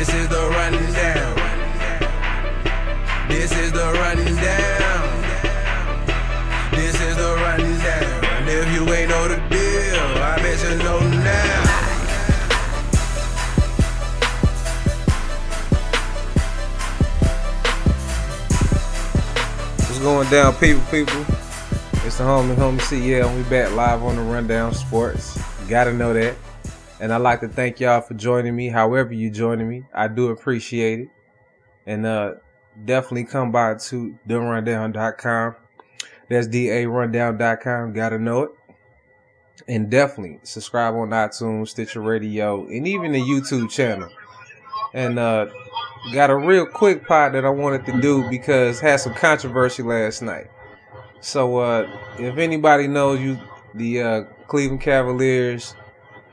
This is the rundown. This is the running down. This is the running down. And if you ain't know the deal, I bet you know now. What's going down, people? People, it's the homie, homie CL. We back live on the Rundown Sports. Gotta know that. And I'd like to thank y'all for joining me. However you joining me, I do appreciate it. And uh, definitely come by to therundown.com. That's da-rundown.com. Gotta know it. And definitely subscribe on iTunes, Stitcher Radio, and even the YouTube channel. And uh, got a real quick pod that I wanted to do because had some controversy last night. So uh, if anybody knows you, the uh, Cleveland Cavaliers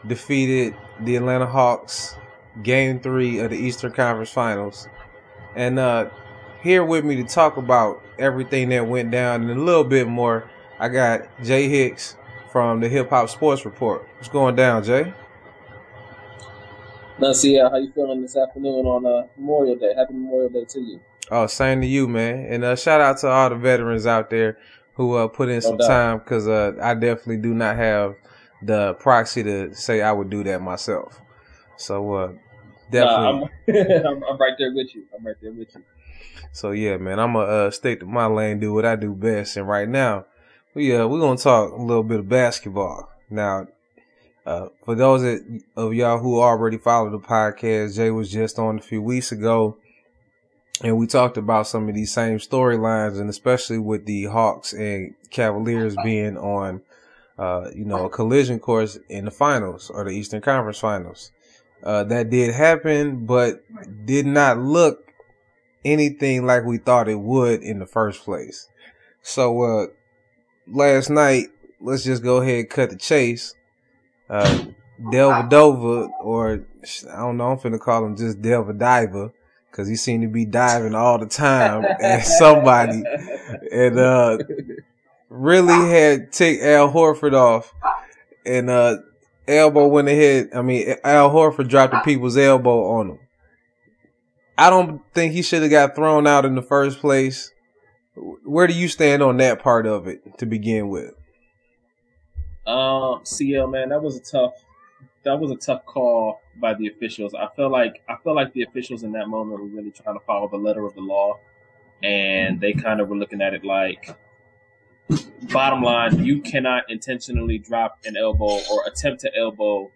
defeated the Atlanta Hawks game three of the Eastern Conference Finals. And uh, here with me to talk about everything that went down and a little bit more, I got Jay Hicks from the Hip Hop Sports Report. What's going down, Jay? Now, see uh, how you feeling this afternoon on uh, Memorial Day. Happy Memorial Day to you. Oh, same to you, man. And uh, shout out to all the veterans out there who uh, put in No some doubt. time because uh, I definitely do not have the proxy to say I would do that myself. So uh, definitely. Nah, I'm, I'm, right there with you. I'm right there with you. So yeah, man, I'm gonna uh, stick to my lane, do what I do best. And right now, we uh, we're gonna talk a little bit of basketball. Now, uh, for those that, of y'all who already follow the podcast, Jay was just on a few weeks ago, and we talked about some of these same storylines, and especially with the Hawks and Cavaliers being on, uh, you know, a collision course in the finals or the Eastern Conference Finals. Uh, that did happen, but did not look anything like we thought it would in the first place. So uh last night, let's just go ahead and cut the chase. Uh Delvadova, or I don't know, I'm finna call him just Delvadiva, because he seemed to be diving all the time at somebody and uh really had ticked Al Horford off and uh elbow went ahead I mean Al Horford dropped the people's elbow on him. I don't think he should have got thrown out in the first place. Where do you stand on that part of it to begin with? Um, CL man, that was a tough. That was a tough call by the officials. I feel like I feel like the officials in that moment were really trying to follow the letter of the law, and they kind of were looking at it like, bottom line, you cannot intentionally drop an elbow or attempt to elbow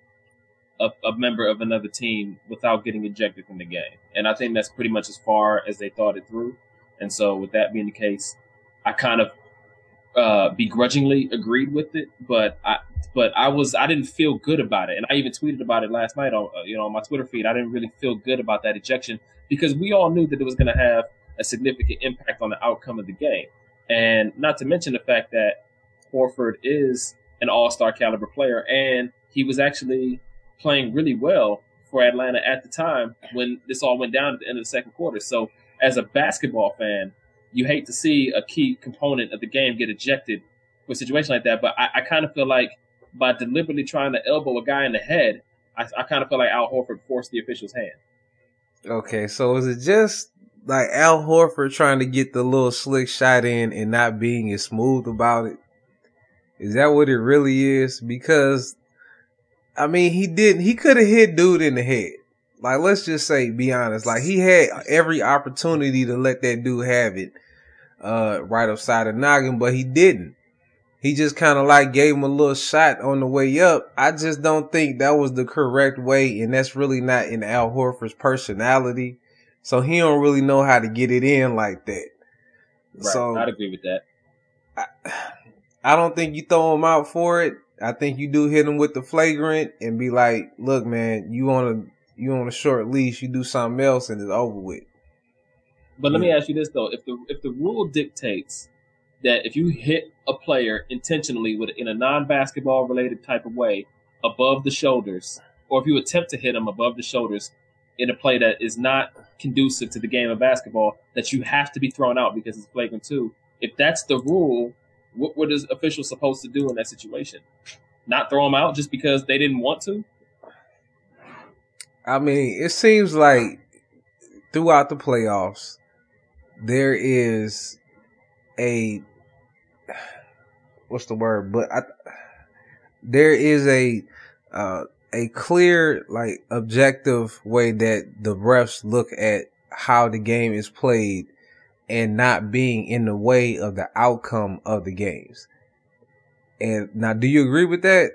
a, a member of another team without getting ejected from the game. And I think that's pretty much as far as they thought it through. And so, with that being the case, I kind of uh, begrudgingly agreed with it, but I but I was I didn't feel good about it, and I even tweeted about it last night on uh, you know on my Twitter feed. I didn't really feel good about that ejection because we all knew that it was going to have a significant impact on the outcome of the game, and not to mention the fact that Horford is an All Star caliber player, and he was actually playing really well for Atlanta at the time when this all went down at the end of the second quarter. So, as a basketball fan, you hate to see a key component of the game get ejected for a situation like that. But I, I kind of feel like by deliberately trying to elbow a guy in the head, I, I kind of feel like Al Horford forced the official's hand. Okay, so is it just like Al Horford trying to get the little slick shot in and not being as smooth about it? Is that what it really is? Because I mean, he didn't. He could have hit dude in the head. Like, let's just say, be honest. Like, he had every opportunity to let that dude have it, uh, right upside the noggin, but he didn't. He just kind of like gave him a little shot on the way up. I just don't think that was the correct way, and that's really not in Al Horford's personality. So he don't really know how to get it in like that. Right. So I'd agree with that. I don't think you throw him out for it. I think you do hit him with the flagrant and be like, "Look, man, you on a you on a short leash. You do something else and it's over with." But let me ask you this though: if the if the rule dictates that if you hit a player intentionally with in a non-basketball related type of way above the shoulders, or if you attempt to hit him above the shoulders in a play that is not conducive to the game of basketball, that you have to be thrown out because it's flagrant two. If that's the rule, what what is officials supposed to do in that situation? Not throw them out just because they didn't want to? I mean, it seems like throughout the playoffs, there is a what's the word? But I, there is a uh, a clear, like, objective way that the refs look at how the game is played and not being in the way of the outcome of the games. And now, do you agree with that?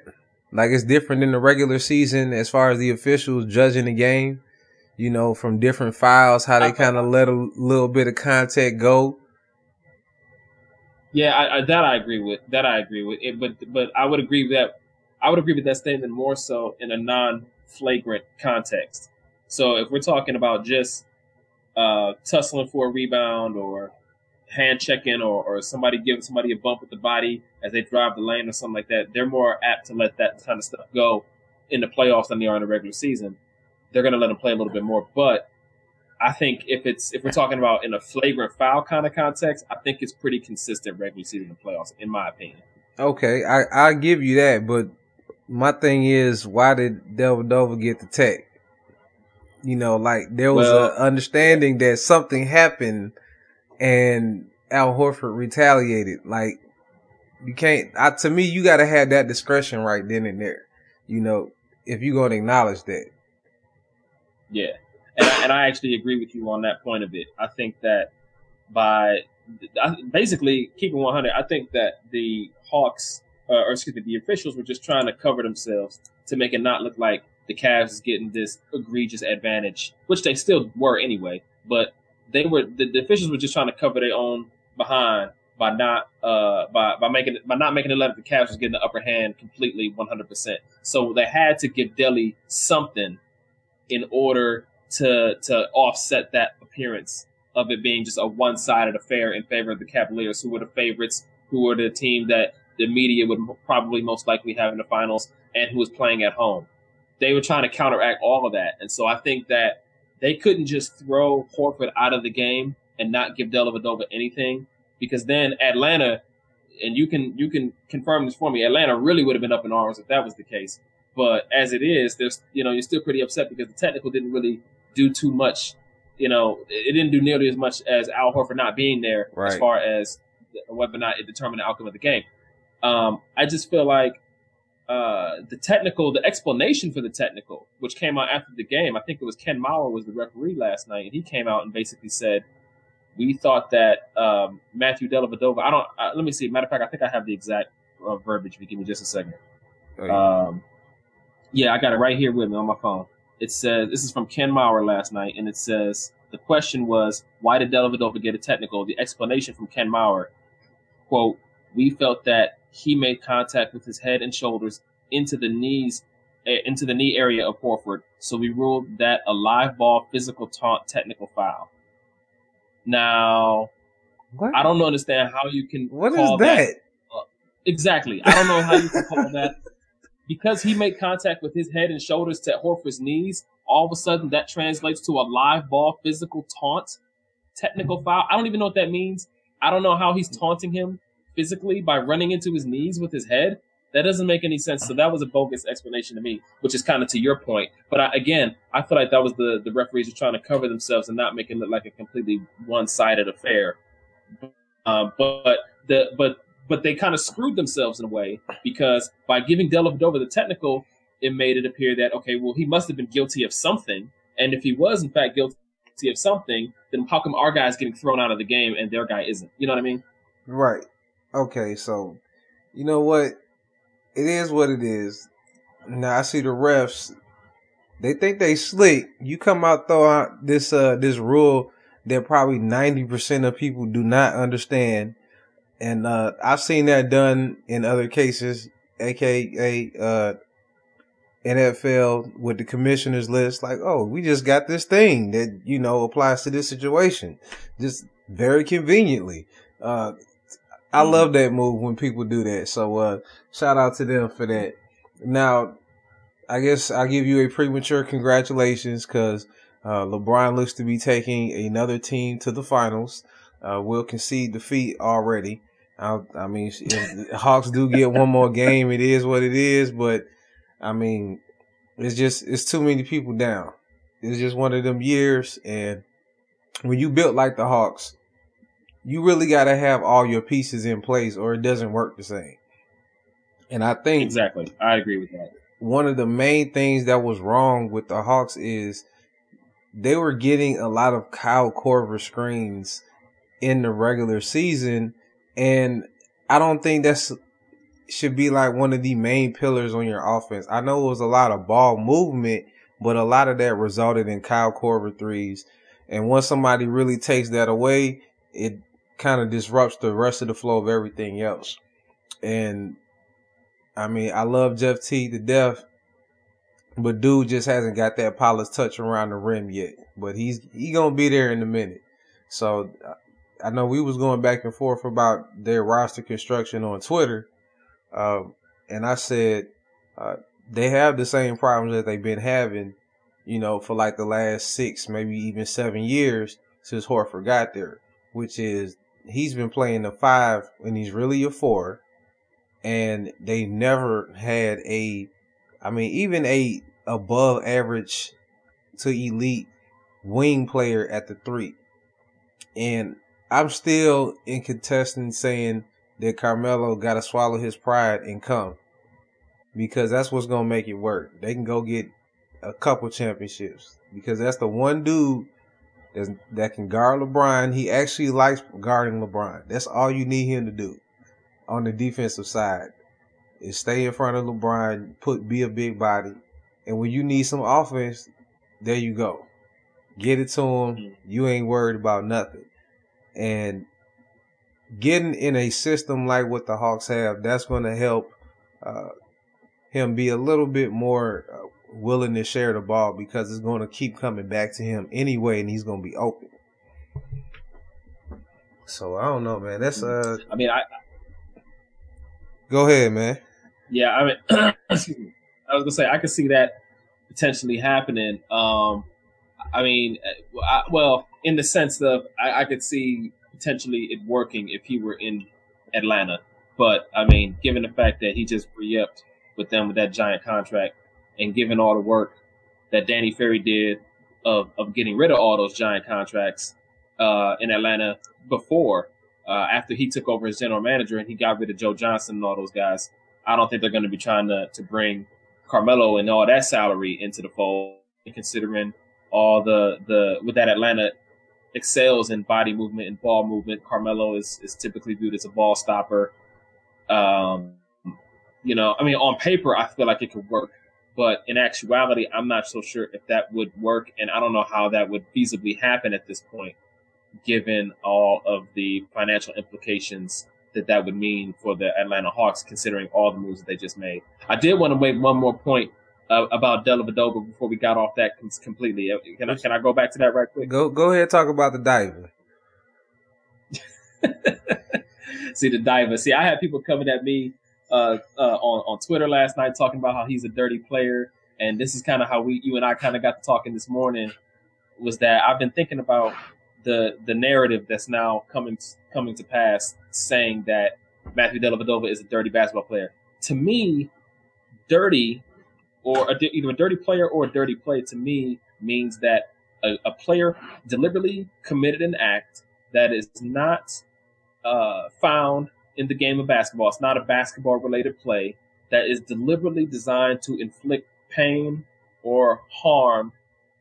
Like, it's different in the regular season as far as the officials judging the game, you know, from different files, how they kind of let a little bit of contact go. Yeah, I, I, that I agree with. That I agree with. It, but but I would agree with that I would agree with that statement more so in a non-flagrant context. So if we're talking about just uh, tussling for a rebound or hand checking or, or somebody giving somebody a bump with the body as they drive the lane or something like that, they're more apt to let that kind of stuff go in the playoffs than they are in the regular season. They're going to let them play a little bit more. But I think if it's if we're talking about in a flagrant foul kind of context, I think it's pretty consistent regular season and playoffs, in my opinion. Okay, I I give you that, but my thing is, why did Dellavedova get the tech? You know, like there was well, an understanding that something happened and Al Horford retaliated. Like you can't, I, to me, you got to have that discretion right then and there. You know, if you're going to acknowledge that. Yeah. And I, and I actually agree with you on that point of it. I think that by basically keeping 100, I think that the Hawks uh, or excuse me, the officials were just trying to cover themselves to make it not look like the Cavs is getting this egregious advantage, which they still were anyway. But they were the, the officials were just trying to cover their own behind by not uh by by making by not making it look like the Cavs was getting the upper hand completely 100. percent So they had to give Delly something in order to to offset that appearance of it being just a one sided affair in favor of the Cavaliers, who were the favorites, who were the team that the media would probably most likely have in the finals and who was playing at home. They were trying to counteract all of that. And so I think that they couldn't just throw Horford out of the game and not give Dellavedova anything because then Atlanta, and you can you can confirm this for me, Atlanta really would have been up in arms if that was the case. But as it is, there's you know you're still pretty upset because the technical didn't really do too much. You know, it didn't do nearly as much as Al Horford not being there right. as far as whether or not it determined the outcome of the game. Um, I just feel like uh, the technical, the explanation for the technical, which came out after the game, I think it was Ken Mauer was the referee last night, and he came out and basically said, "We thought that um, Matthew Dellavedova. I don't. Uh, let me see. Matter of fact, I think I have the exact uh, verbiage. If you give me just a second. Oh, yeah. Um, yeah, I got it right here with me on my phone. It says this is from Ken Mauer last night, and it says the question was why did Dellavedova get a technical? The explanation from Ken Mauer, quote, we felt that he made contact with his head and shoulders into the knees, eh, into the knee area of Horford. So we ruled that a live ball physical taunt technical foul. Now, what? I don't understand how you can. What is that? that uh, exactly. I don't know how you can call that because he made contact with his head and shoulders to Horford's knees. All of a sudden, that translates to a live ball physical taunt technical foul. I don't even know what that means. I don't know how he's taunting him physically by running into his knees with his head. That doesn't make any sense. So that was a bogus explanation to me, which is kind of to your point. But I, again, I feel like that was the the referees are trying to cover themselves and not make it look like a completely one sided affair. Uh, but the but but they kind of screwed themselves in a way because by giving Dellavedova the technical, it made it appear that okay, well he must have been guilty of something, and if he was in fact guilty of something, then how come our guy is getting thrown out of the game and their guy isn't? You know what I mean? Right. Okay, so you know what? It is what it is. Now I see the refs. They think they slick. You come out throw out this uh this rule that probably ninety percent of people do not understand, and uh I've seen that done in other cases, aka uh NFL with the commissioners list. Like, oh, we just got this thing that you know applies to this situation, just very conveniently. Uh, I love that move when people do that. So uh, shout out to them for that. Now, I guess I'll give you a premature congratulations because uh, LeBron looks to be taking another team to the finals. Uh, will concede defeat already. I, I mean, if Hawks do get one more game, it is what it is. But I mean, it's just it's too many people down. It's just one of them years, and when you built like the Hawks, you really got to have all your pieces in place or it doesn't work the same. And I think Exactly. I agree with that. one of the main things that was wrong with the Hawks is they were getting a lot of Kyle Korver screens in the regular season, and I don't think that's should be like one of the main pillars on your offense. I know it was a lot of ball movement, but a lot of that resulted in Kyle Korver threes. And once somebody really takes that away, it kind of disrupts the rest of the flow of everything else. And I mean, I love Jeff T to death, but dude just hasn't got that polished touch around the rim yet. But he's he gonna be there in a minute. So I know we was going back and forth about their roster construction on Twitter, um, and I said uh, they have the same problems that they've been having, you know, for like the last six, maybe even seven years since Horford got there, which is he's been playing the five and he's really a four, and they never had a, I mean, even a above average to elite wing player at the three. And I'm still in contesting saying that Carmelo got to swallow his pride and come because that's what's going to make it work. They can go get a couple championships because that's the one dude that can guard LeBron. He actually likes guarding LeBron. That's all you need him to do on the defensive side is stay in front of LeBron, put be a big body, and when you need some offense, there you go. Get it to him. You ain't worried about nothing. And getting in a system like what the Hawks have, that's going to help uh, him be a little bit more uh, willing to share the ball because it's going to keep coming back to him anyway, and he's going to be open. So I don't know, man. That's uh. I mean, I Go ahead, man. yeah, I mean, excuse me. I was gonna say I could see that potentially happening. Um, I mean, uh, I, well, in the sense of I, I could see potentially it working if he were in Atlanta, but I mean, given the fact that he just re-upped with them with that giant contract, and given all the work that Danny Ferry did of of getting rid of all those giant contracts uh, in Atlanta before, uh, after he took over as general manager and he got rid of Joe Johnson and all those guys, I don't think they're going to be trying to to bring Carmelo and all that salary into the fold, considering all the the with that Atlanta excels in body movement and ball movement. Carmelo is is typically viewed as a ball stopper. Um, you know, I mean, on paper, I feel like it could work, but in actuality, I'm not so sure if that would work, and I don't know how that would feasibly happen at this point, given all of the financial implications that that would mean for the Atlanta Hawks, considering all the moves that they just made. I did want to make one more point uh, about Dellavedova before we got off that completely. Uh, Can I, can I go back to that right quick? Go go ahead, talk about the diver. See the diver. See, I had people coming at me uh, uh, on on Twitter last night talking about how he's a dirty player, and this is kind of how we, you and I, kind of got to talking this morning. Was that I've been thinking about the the narrative that's now coming coming to pass, saying that Matthew Dellavedova is a dirty basketball player. To me, dirty or a, either a dirty player or a dirty play to me means that a, a player deliberately committed an act that is not uh, found in the game of basketball. It's not a basketball related play that is deliberately designed to inflict pain or harm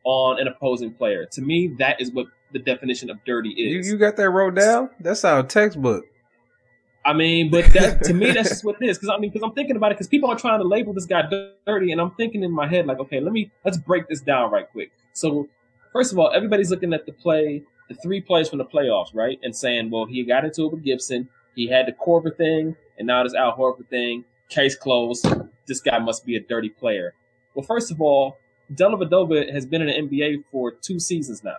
on an opposing player. To me, that is what the definition of dirty You is. you got that wrote down? That's our textbook. I mean, but that, to me, that's just what it is. Because I mean, because I'm thinking about it. Because people are trying to label this guy dirty, and I'm thinking in my head like, okay, let me let's break this down right quick. So, first of all, everybody's looking at the play, the three plays from the playoffs, right, and saying, well, he got into it with Gibson, he had the Korver thing, and now this Al Horford thing. Case closed. This guy must be a dirty player. Well, first of all, Dellavedova has been in the NBA for two seasons now,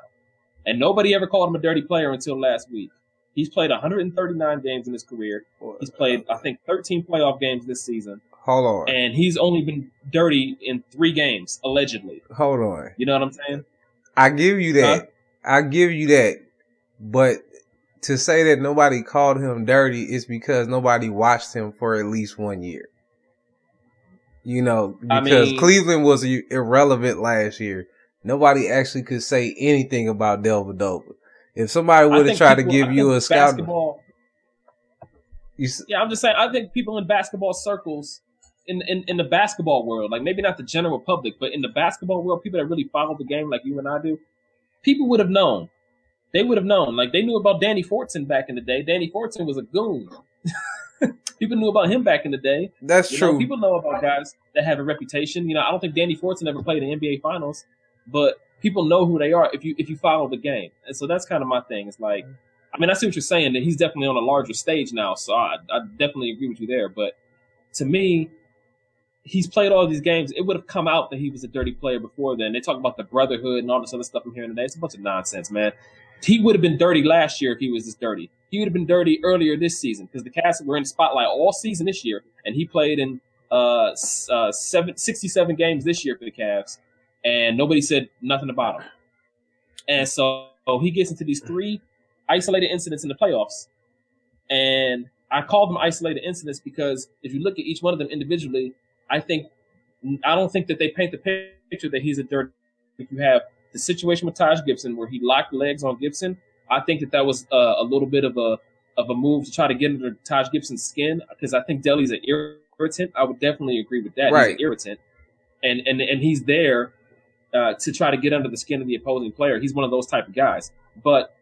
and nobody ever called him a dirty player until last week. He's played 139 games in his career. He's played, I think, 13 playoff games this season, Hold on. and he's only been dirty in three games, allegedly. Hold on. You know what I'm saying? I give you that. Huh? I give you that. But to say that nobody called him dirty is because nobody watched him for at least one year. You know, I because mean- Cleveland was irrelevant last year. Nobody actually could say anything about Delva Dellavedova. if somebody would have tried to give I you a scout, basketball. you, Yeah, I'm just saying. I think people in basketball circles, in, in in the basketball world, like maybe not the general public, but in the basketball world, people that really follow the game like you and I do, people would have known. They would have known. Like they knew about Danny Fortson back in the day. Danny Fortson was a goon. people knew about him back in the day. that's You true. know, people know about guys that have a reputation. You know, I don't think Danny Fortson ever played in the NBA Finals, but people know who they are if you if you follow the game. And so that's kind of my thing. It's like, I mean, I see what you're saying that he's definitely on a larger stage now. So I, I definitely agree with you there. But to me, he's played all these games. It would have come out that he was a dirty player before then. They talk about the brotherhood and all this other stuff I'm hearing today. It's a bunch of nonsense, man. He would have been dirty last year if he was this dirty. He would have been dirty earlier this season because the Cats were in the spotlight all season this year, and he played in uh, uh, seven, 67 games this year for the Cavs, and nobody said nothing about him. And so he gets into these three isolated incidents in the playoffs, and I call them isolated incidents because if you look at each one of them individually, I think I don't think that they paint the picture that he's a dirty. If you have the situation with Taj Gibson where he locked legs on Gibson, I think that that was uh, a little bit of a of a move to try to get under Taj Gibson's skin because I think Delly's an irritant. I would definitely agree with that. He's an irritant, and and and he's there uh, to try to get under the skin of the opposing player. He's one of those type of guys. But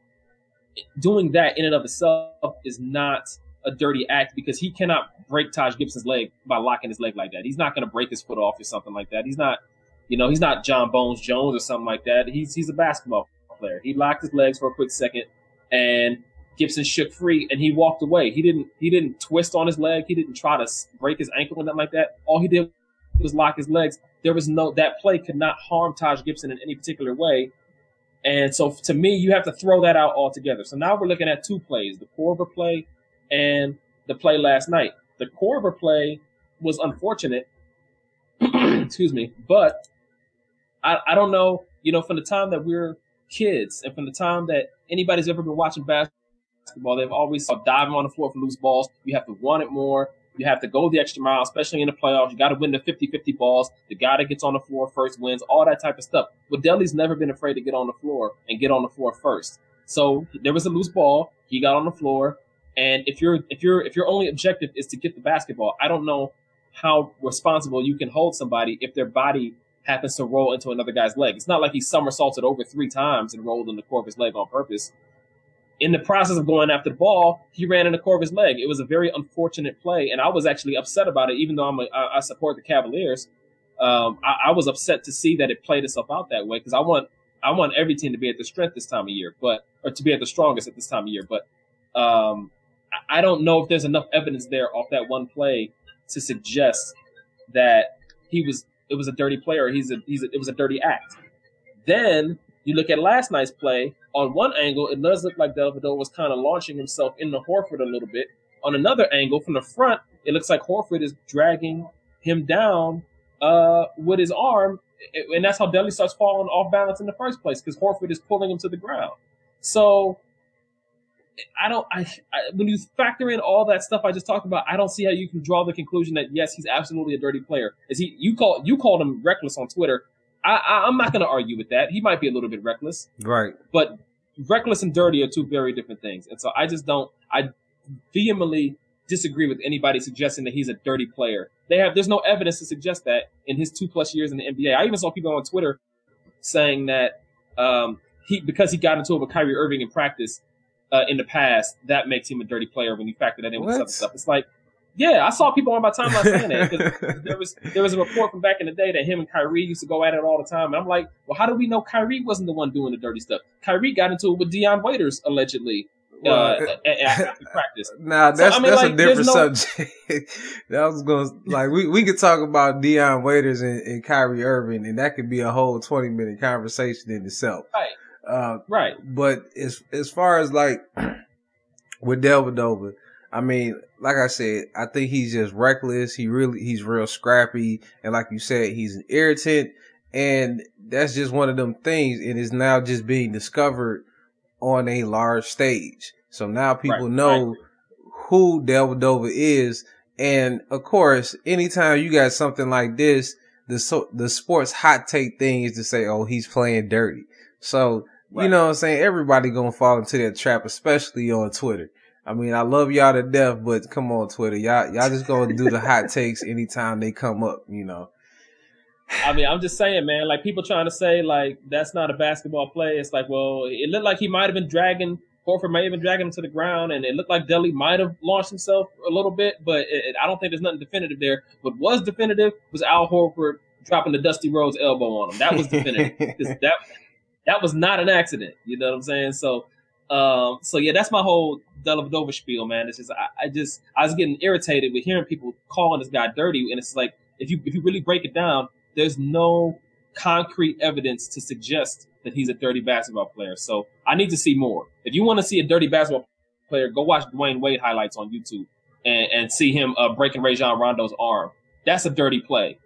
doing that in and of itself is not a dirty act because he cannot break Taj Gibson's leg by locking his leg like that. He's not going to break his foot off or something like that. He's not, you know, he's not Jon Bones Jones or something like that. He's he's a basketball player. He locked his legs for a quick second, and Gibson shook free, and he walked away. He didn't he didn't twist on his leg. He didn't try to break his ankle or nothing like that. All he did was lock his legs. There was no that play could not harm Taj Gibson in any particular way. And so to me, you have to throw that out altogether. So now we're looking at two plays: the Korver play and the play last night. The Korver play was unfortunate. excuse me, but I, I don't know. You know, from the time that we're kids and from the time that anybody's ever been watching basketball, they've always saw diving on the floor for loose balls. You have to want it more. You have to go the extra mile, especially in the playoffs. You got to win the 50-50 balls. The guy that gets on the floor first wins, all that type of stuff. But Delly's never been afraid to get on the floor and get on the floor first. So there was a loose ball. He got on the floor. And if you're if you're if your only objective is to get the basketball, I don't know how responsible you can hold somebody if their body happens to roll into another guy's leg. It's not like he somersaulted over three times and rolled in the core of his leg on purpose. In the process of going after the ball, he ran in the core of his leg. It was a very unfortunate play, and I was actually upset about it. Even though I'm I support the Cavaliers, um, I, I was upset to see that it played itself out that way because I want I want every team to be at the strength this time of year, but or to be at the strongest at this time of year. But um, I- I don't know if there's enough evidence there off that one play to suggest that he was it was a dirty player. He's a he's a, it was a dirty act. Then you look at last night's play. On one angle, it does look like Delvedova was kind of launching himself into Horford a little bit. On another angle, from the front, it looks like Horford is dragging him down uh, with his arm, and that's how Delly starts falling off balance in the first place because Horford is pulling him to the ground. So I don't. I, I when you factor in all that stuff I just talked about, I don't see how you can draw the conclusion that yes, he's absolutely a dirty player. Is he? You call you called him reckless on Twitter. I, I I'm not going to argue with that. He might be a little bit reckless, Right. but reckless and dirty are two very different things. And so I just don't. I vehemently disagree with anybody suggesting that he's a dirty player. They have there's no evidence to suggest that in his two plus years in the NBA. I even saw people on Twitter saying that um, he because he got into it with Kyrie Irving in practice uh, in the past, that makes him a dirty player when you factor that in with other stuff. It's like, yeah, I saw people on my timeline saying that 'cause there was there was a report from back in the day that him and Kyrie used to go at it all the time. And I'm like, well, how do we know Kyrie wasn't the one doing the dirty stuff? Kyrie got into it with Dion Waiters allegedly uh, Well, after practice. Nah, So, that's I mean, that's like, a different there's subject. that was going to like we we could talk about Dion Waiters and, and Kyrie Irving, and that could be a whole twenty minute conversation in itself. Right. Uh, Right. but as as far as like with Delvedova, I mean, like I said, I think he's just reckless. He really he's real scrappy, and like you said, he's an irritant, and that's just one of them things. And is now just being discovered on a large stage. So now people Right. know who Delvedova is, and of course, anytime you got something like this, the so the sports hot take thing is to say, "Oh, he's playing dirty." So right. you know what I'm saying? Everybody gonna fall into that trap, especially on Twitter. I mean, I love y'all to death, but come on, Twitter, y'all y'all just gonna do the hot takes anytime they come up, you know. I mean, I'm just saying, man. Like people trying to say, like that's not a basketball play. It's like, well, it looked like he might have been dragging Horford, might have been dragging him to the ground, and it looked like Delly might have launched himself a little bit, but it, it, I don't think there's nothing definitive there. What was definitive was Al Horford dropping the Dusty Rhodes elbow on him. That was definitive. that that was not an accident. You know what I'm saying? So, um, so yeah, that's my whole Dellavedova spiel, man. It's just I, I just I was getting irritated with hearing people calling this guy dirty, and it's like if you if you really break it down, there's no concrete evidence to suggest that he's a dirty basketball player. So I need to see more. If you want to see a dirty basketball player, go watch Dwyane Wade highlights on YouTube and, and see him uh, breaking Rajon Rondo's arm. That's a dirty play.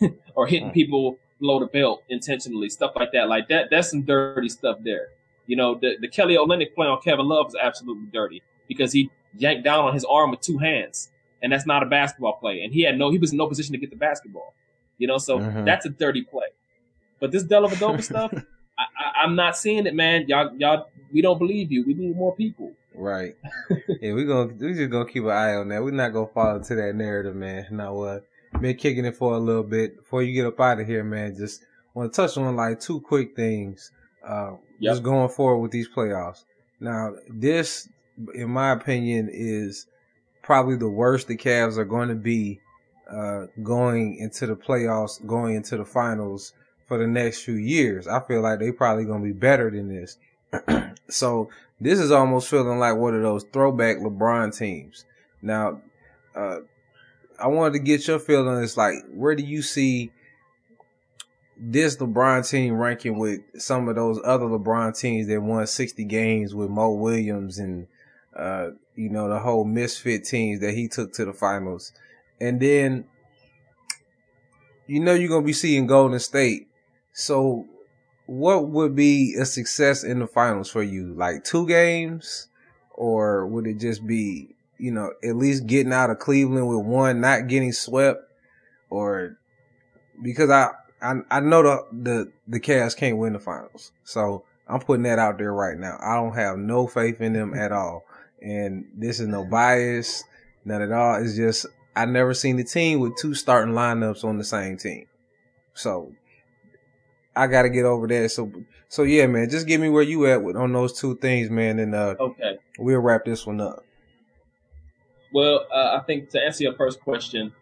or hitting people below the belt intentionally, stuff like that. Like that, that's some dirty stuff there. You know, the, the Kelly Olynyk play on Kevin Love is absolutely dirty because he yanked down on his arm with two hands, and that's not a basketball play. And he had no, he was in no position to get the basketball. You know, so mm-hmm. that's a dirty play. But this Dellavedova stuff, I, am not seeing it, man. Y'all, y'all, we don't believe you. We need more people. Right. yeah, we're gonna we just gonna keep an eye on that. We're not gonna fall into that narrative, man. Not what? Been kicking it for a little bit. Before you get up out of here, man, just want to touch on like two quick things. Uh, yep. Just going forward with these playoffs. Now, this, in my opinion, is probably the worst the Cavs are going to be uh, going into the playoffs, going into the finals for the next few years. I feel like they probably going to be better than this. so this is almost feeling like one of those throwback LeBron teams. Now, uh, I wanted to get your feeling. It's like, where do you see this LeBron team ranking with some of those other LeBron teams that won 60 games with Mo Williams and, uh, you know, the whole misfit teams that he took to the finals. And then, you know, you're going to be seeing Golden State. So what would be a success in the finals for you? Like two games or would it just be you know, at least getting out of Cleveland with one, not getting swept, or because I I, I know the the the Cavs can't win the finals, so I'm putting that out there right now. I don't have no faith in them at all, and this is no bias, none at all. It's just I never seen the team with two starting lineups on the same team, so I got to get over that. So so yeah, man, just give me where you at with on those two things, man, and uh, okay, we'll wrap this one up. Well, uh, I think to answer your first question,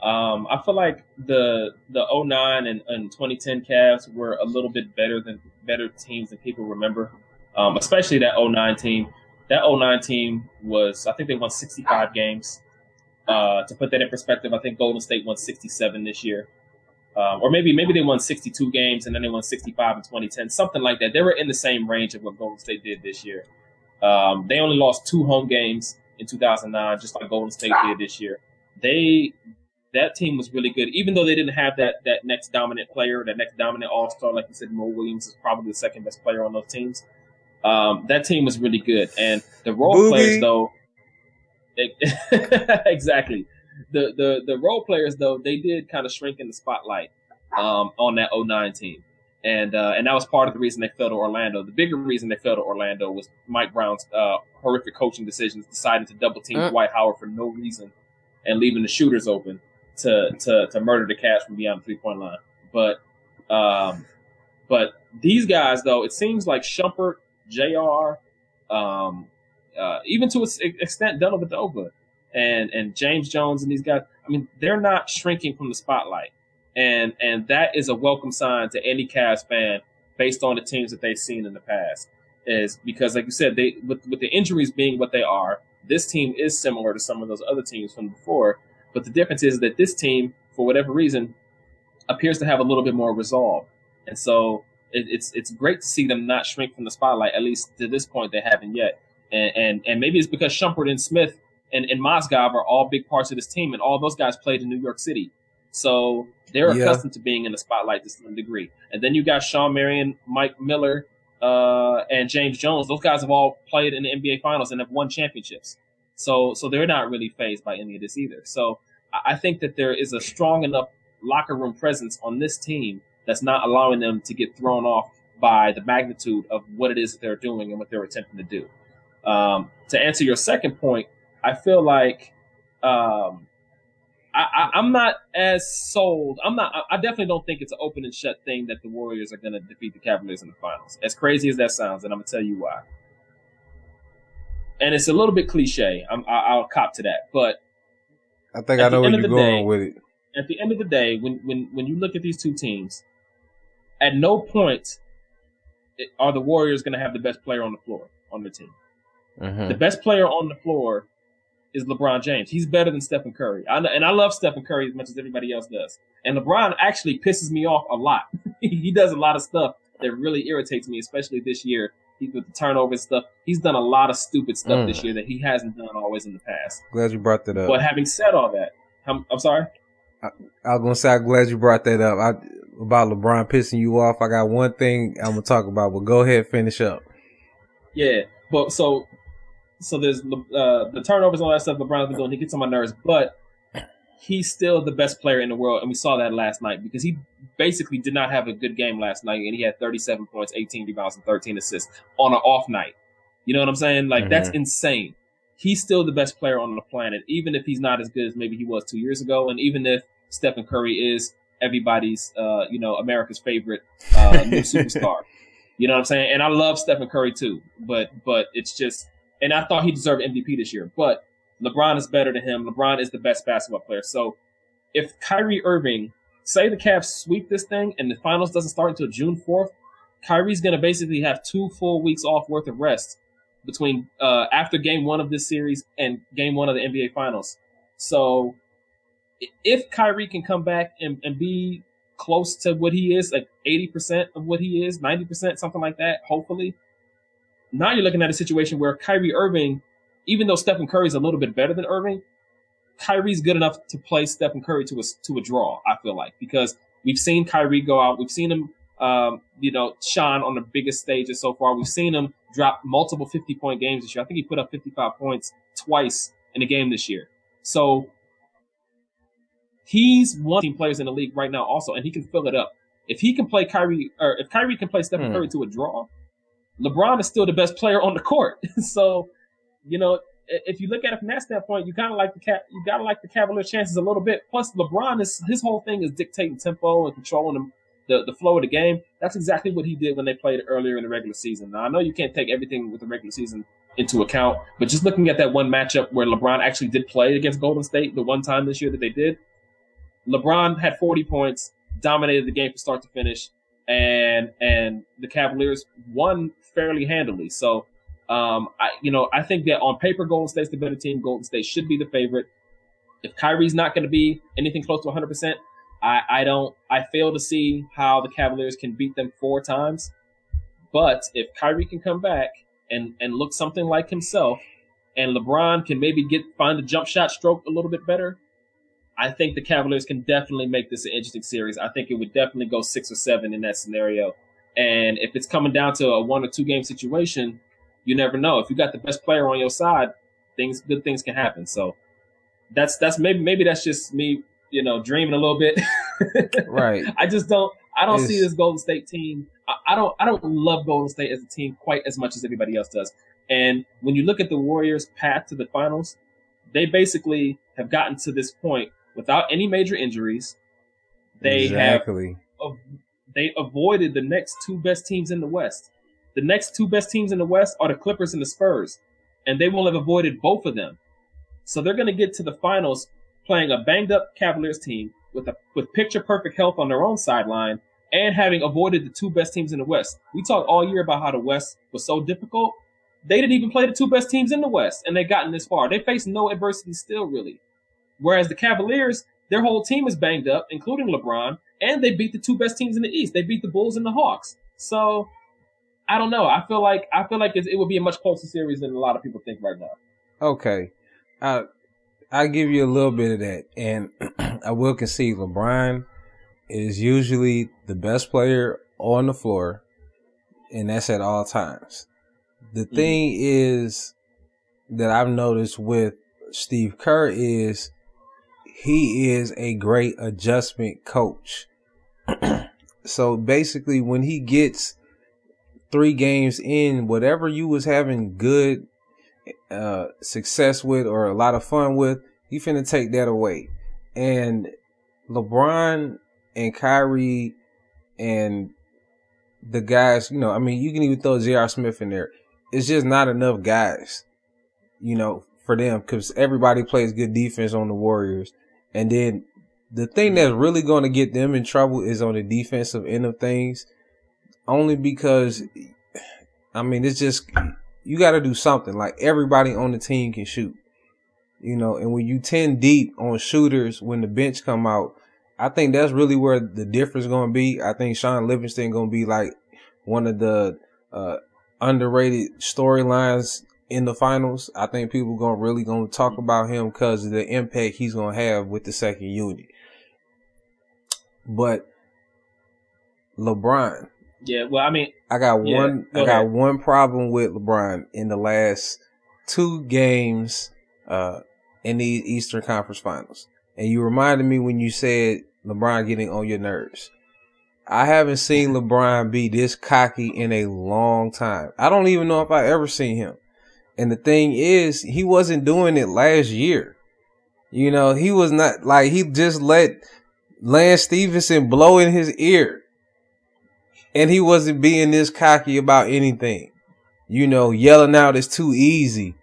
um, I feel like the the 09 and, and 2010 Cavs were a little bit better than better teams than people remember, um, especially that 09 team. That 09 team was, I think they won 65 games. Uh, to put that in perspective, I think Golden State won 67 this year. Um, or maybe maybe they won 62 games and then they won 65 in 2010, something like that. They were in the same range of what Golden State did this year. Um, they only lost two home games in 2009, just like Golden State did this year. They that team was really good, even though they didn't have that that next dominant player, that next dominant All Star. Like you said, Mo Williams is probably the second best player on those teams. Um, that team was really good, and the role Boobie. players though, they, exactly. The the the role players though they did kind of shrink in the spotlight um, on that 09 team and uh, and that was part of the reason they fell to Orlando. The bigger reason they fell to Orlando was Mike Brown's uh, horrific coaching decisions, deciding to double team uh. Dwight Howard for no reason, and leaving the shooters open to to to murder the Cavs from beyond the three point line. But um, but these guys though, it seems like Shumpert, J.R. Um, uh, even to an extent, Dellavedova and and James Jones and these guys. I mean, they're not shrinking from the spotlight and and that is a welcome sign to any Cavs fan based on the teams that they've seen in the past. Is because, like you said, they with with the injuries being what they are, this team is similar to some of those other teams from before. But the difference is that this team, for whatever reason, appears to have a little bit more resolve, and so it, it's it's great to see them not shrink from the spotlight. At least to this point, they haven't yet. And and, and maybe it's because Shumpert and Smith and, and Mozgov are all big parts of this team, and all those guys played in New York City. So they're yeah. accustomed to being in the spotlight to some degree. And then you got Shawn Marion, Mike Miller, uh, and James Jones. Those guys have all played in the NBA Finals and have won championships. So, so they're not really fazed by any of this either. So, I think that there is a strong enough locker room presence on this team that's not allowing them to get thrown off by the magnitude of what it is that they're doing and what they're attempting to do. Um, to answer your second point, I feel like um, I, am not as sold. I'm not. I definitely don't think it's an open and shut thing that the Warriors are going to defeat the Cavaliers in the finals. As crazy as that sounds, and I'm going to tell you why. And it's a little bit cliche. I'm, I, will cop to that, but I think I know where you're going day, with it. At the end of the day, when when when you look at these two teams, at no point are the Warriors going to have the best player on the floor on the team. Mm-hmm. The best player on the floor is LeBron James. He's better than Stephen Curry. I, and I love Stephen Curry as much as everybody else does. And LeBron actually pisses me off a lot. he does a lot of stuff that really irritates me, especially this year. He with the turnover stuff. He's done a lot of stupid stuff mm. this year that he hasn't done always in the past. Glad you brought that up. But having said all that, I'm, I'm sorry. I, I, was gonna say I'm glad you brought that up. I, about LeBron pissing you off. I got one thing I'm gonna talk about, but go ahead, finish up. Yeah, but so so there's uh, the turnovers and all that stuff LeBron's been doing. He gets on my nerves, but he's still the best player in the world, and we saw that last night because he basically did not have a good game last night, and he had 37 points, 18 rebounds, and 13 assists on an off night. You know what I'm saying? Like mm-hmm. that's insane. He's still the best player on the planet, even if he's not as good as maybe he was two years ago, and even if Stephen Curry is everybody's, uh, you know, America's favorite uh, new superstar. You know what I'm saying? And I love Stephen Curry too, but but it's just and I thought he deserved MVP this year. But LeBron is better than him. LeBron is the best basketball player. So if Kyrie Irving, say the Cavs sweep this thing and the finals doesn't start until June 4th, Kyrie's going to basically have two full weeks off worth of rest between uh, after game one of this series and game one of the NBA finals. So if Kyrie can come back and, and be close to what he is, like 80% of what he is, 90%, something like that, hopefully, now you're looking at a situation where Kyrie Irving, even though Stephen Curry is a little bit better than Irving, Kyrie's good enough to play Stephen Curry to a, to a draw, I feel like, because we've seen Kyrie go out. We've seen him, um, you know, shine on the biggest stages so far. We've seen him drop multiple 50 point games this year. I think he put up 55 points twice in a game this year. So he's one of the team players in the league right now also, and he can fill it up. If he can play Kyrie, or if Kyrie can play Stephen mm. Curry to a draw, LeBron is still the best player on the court. so, you know, if you look at it from that standpoint, you kind of like the cat, you gotta like the Cavaliers' chances a little bit. Plus, LeBron is his whole thing is dictating tempo and controlling the, the flow of the game. That's exactly what he did when they played earlier in the regular season. Now, I know you can't take everything with the regular season into account, but just looking at that one matchup where LeBron actually did play against Golden State, the one time this year that they did, LeBron had 40 points, dominated the game from start to finish, and and the Cavaliers won fairly handily. So, um, I you know I think that on paper Golden State's the better team. Golden State should be the favorite. If Kyrie's not going to be anything close to 100, percent I I don't I fail to see how the Cavaliers can beat them four times. But if Kyrie can come back and and look something like himself, and LeBron can maybe get find the jump shot stroke a little bit better, I think the Cavaliers can definitely make this an interesting series. I think it would definitely go six or seven in that scenario. And if it's coming down to a one or two game situation, you never know. If you got the best player on your side, things good things can happen. So that's that's maybe maybe that's just me, you know, dreaming a little bit. right. I just don't I don't it's, see this Golden State team. I, I don't I don't love Golden State as a team quite as much as everybody else does. And when you look at the Warriors' path to the finals, they basically have gotten to this point without any major injuries. They exactly. have they avoided the next two best teams in the West. The next two best teams in the West are the Clippers and the Spurs, and they will have avoided both of them. So they're going to get to the finals playing a banged up Cavaliers team with a with picture perfect health on their own sideline and having avoided the two best teams in the West. We talked all year about how the West was so difficult. They didn't even play the two best teams in the West, and they've gotten this far. They faced no adversity still, really. Whereas the Cavaliers, their whole team is banged up, including LeBron, and they beat the two best teams in the East. They beat the Bulls and the Hawks. So I don't know. I feel like I feel like it would be a much closer series than a lot of people think right now. Okay, I I give you a little bit of that, and I will concede LeBron is usually the best player on the floor, and that's at all times. The mm-hmm. thing is that I've noticed with Steve Kerr is he is a great adjustment coach. so basically, when he gets three games in, whatever you was having good uh, success with or a lot of fun with, you finna take that away. And LeBron and Kyrie and the guys, you know, I mean, you can even throw J.R. Smith in there. It's just not enough guys, you know, for them because everybody plays good defense on the Warriors. And then the thing that's really going to get them in trouble is on the defensive end of things, only because, I mean, it's just, you got to do something. Like everybody on the team can shoot, you know, and when you 10 deep on shooters, when the bench come out, I think that's really where the difference is going to be. I think Shaun Livingston going to be like one of the uh, underrated storylines in the finals. I think people going to really going to talk about him because of the impact he's going to have with the second unit. But LeBron. Yeah, well, I mean, I got Yeah, one. go I got ahead. one problem with LeBron in the last two games uh, in the Eastern Conference Finals, and you reminded me when you said LeBron getting on your nerves. I haven't seen LeBron be this cocky in a long time. I don't even know if I ever seen him. And the thing is, he wasn't doing it last year. You know, he was not like he just let Lance Stephenson blow in his ear. And he wasn't being this cocky about anything. You know, yelling out is too easy.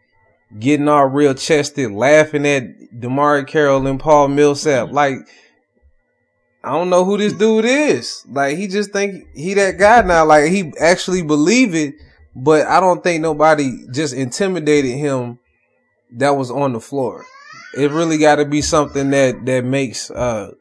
Getting all real chested, laughing at DeMarre Carroll and Paul Millsap. Mm-hmm. Like, I don't know who this dude is. Like, he just think he that guy now. Like, he actually believe it, but I don't think nobody just intimidated him that was on the floor. It really got to be something that that makes uh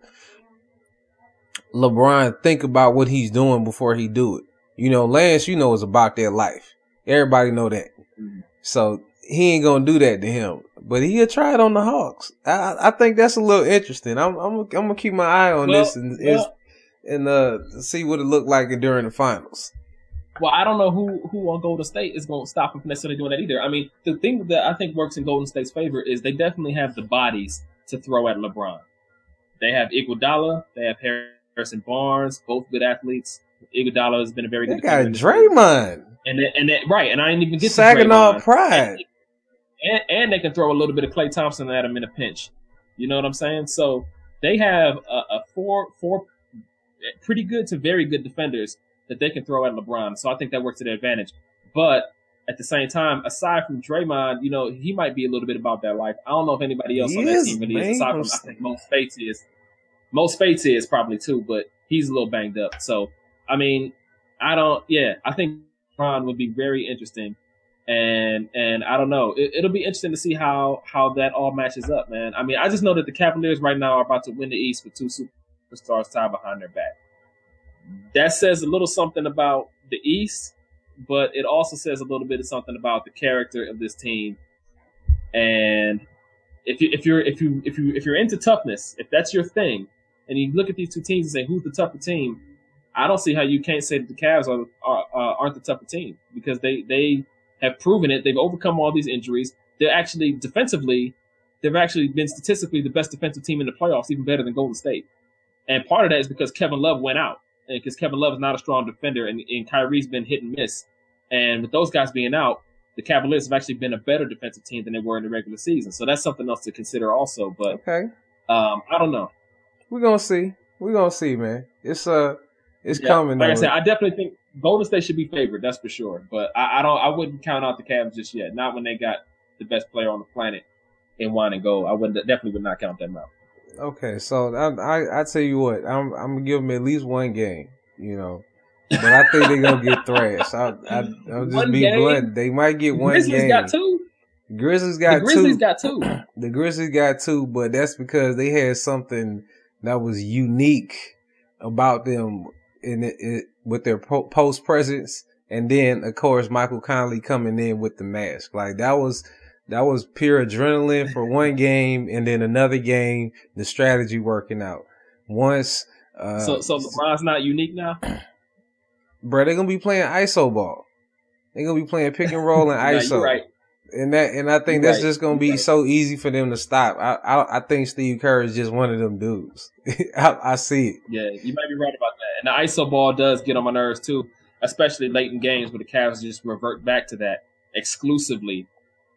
LeBron think about what he's doing before he do it. You know, Lance, you know, is about that life. Everybody know that. Mhm. So he ain't gonna do that to him. But he'll try it on the Hawks. I I- I think that's a little interesting. I'm I'm I'm gonna keep my eye on Well, this and well- and uh see what it looked like during the finals. Well, I don't know who who on Golden State is going to stop him from necessarily doing that either. I mean, the thing that I think works in Golden State's favor is they definitely have the bodies to throw at LeBron. They have Iguodala, they have Harrison Barnes, both good athletes. Iguodala has been a very They good got. Draymond, and then, and then, right, and I didn't even get Saginaw. Pride. and, and they can throw a little bit of Klay Thompson at him in a pinch. You know what I'm saying? So they have a, a four four pretty good to very good defenders that they can throw at LeBron. So I think that works to their advantage. But at the same time, aside from Draymond, you know, he might be a little bit about that life. I don't know if anybody else He on that is, team really man. is. Aside from, I think most Spates is. Mo Speights is probably too, but he's a little banged up. So, I mean, I don't, yeah, I think LeBron would be very interesting and and I don't know. It, it'll be interesting to see how how that all matches up, man. I mean, I just know that the Cavaliers right now are about to win the East with two superstars tied behind their back. That says a little something about the East, but it also says a little bit of something about the character of this team. And if you if you're if you if you if you're into toughness, if that's your thing, and you look at these two teams and say who's the tougher team, I don't see how you can't say that the Cavs are, are uh, aren't the tougher team because they they have proven it. They've overcome all these injuries. They're actually defensively, they've actually been statistically the best defensive team in the playoffs, even better than Golden State. And part of that is because Kevin Love went out, because Kevin Love is not a strong defender, and, and Kyrie's been hit and miss. And with those guys being out, the Cavaliers have actually been a better defensive team than they were in the regular season. So that's something else to consider also. But Okay. um, I don't know. We're gonna see. We're gonna see, man. It's uh it's Yeah, coming. Like I said, I definitely think Golden State should be favored. That's for sure. But I, I don't. I wouldn't count out the Cavs just yet. Not when they got the best player on the planet in wine and gold. I would definitely would not count them out. Okay, so I, I I tell you what, I'm I'm gonna give them at least one game, you know, but I think they're gonna get thrashed. I, I I'll just One be game? blunt. They might get one game. Grizzlies game. got two. Grizzlies The got Grizzlies two. got two. the Grizzlies got two, but that's because they had something that was unique about them in it, it with their po- post presence, and then of course Michael Conley coming in with the mask. Like that was that was pure adrenaline for one game, and then another game, the strategy working out. Once, uh, so so LeBron's not unique now. bro, they're gonna be playing ISO ball. They're gonna be playing pick and roll and ISO. right. And that, and I think You're that's right. just gonna be right. so easy for them to stop. I, I, I think Steve Kerr is just one of them dudes. I, I see it. Yeah, you might be right about that. And the ISO ball does get on my nerves too. especially late in games where the Cavs just revert back to that exclusively.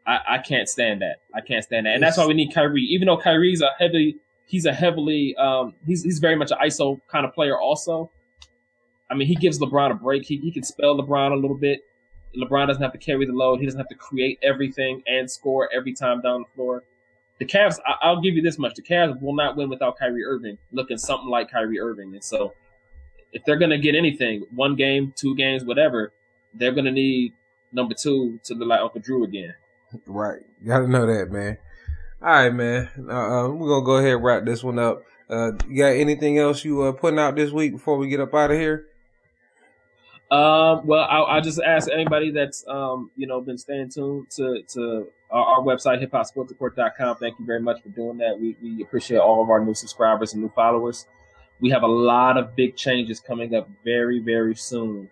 I, I can't stand that. I can't stand that, and that's why we need Kyrie. Even though Kyrie's a heavy, he's a heavily, um, he's he's very much an ISO kind of player. Also, I mean, he gives LeBron a break. He he can spell LeBron a little bit. LeBron doesn't have to carry the load. He doesn't have to create everything and score every time down the floor. The Cavs, I, will give you this much: the Cavs will not win without Kyrie Irving looking something like Kyrie Irving. And so, if they're going to get anything, one game, two games, whatever, they're going to need number two to look like Uncle Drew again. Right, gotta know that, man. All right, man. Uh, uh, we're gonna go ahead and wrap this one up. Uh, you got anything else you uh putting out this week before we get up out of here? Um, well, I'll, I'll, just ask anybody that's um, you know been staying tuned to to our, our website hiphopsportsreport.com. Thank you very much for doing that. We we appreciate all of our new subscribers and new followers. We have a lot of big changes coming up very very soon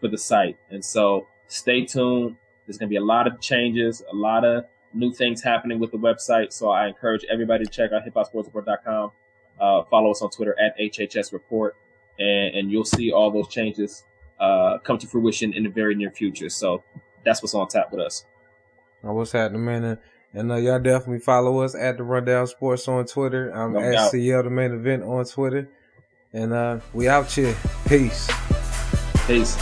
for the site, and so stay tuned. There's going to be a lot of changes, a lot of new things happening with the website. So I encourage everybody to check out hiphopsportsreport.com. Uh, follow us on Twitter at HHS Report, and, and you'll see all those changes uh, come to fruition in the very near future. So that's what's on tap with us. what's happening, man? And uh, y'all definitely follow us at the Rundown Sports on Twitter. I'm no at CL the main event on Twitter. And uh, we out here. Peace. Peace.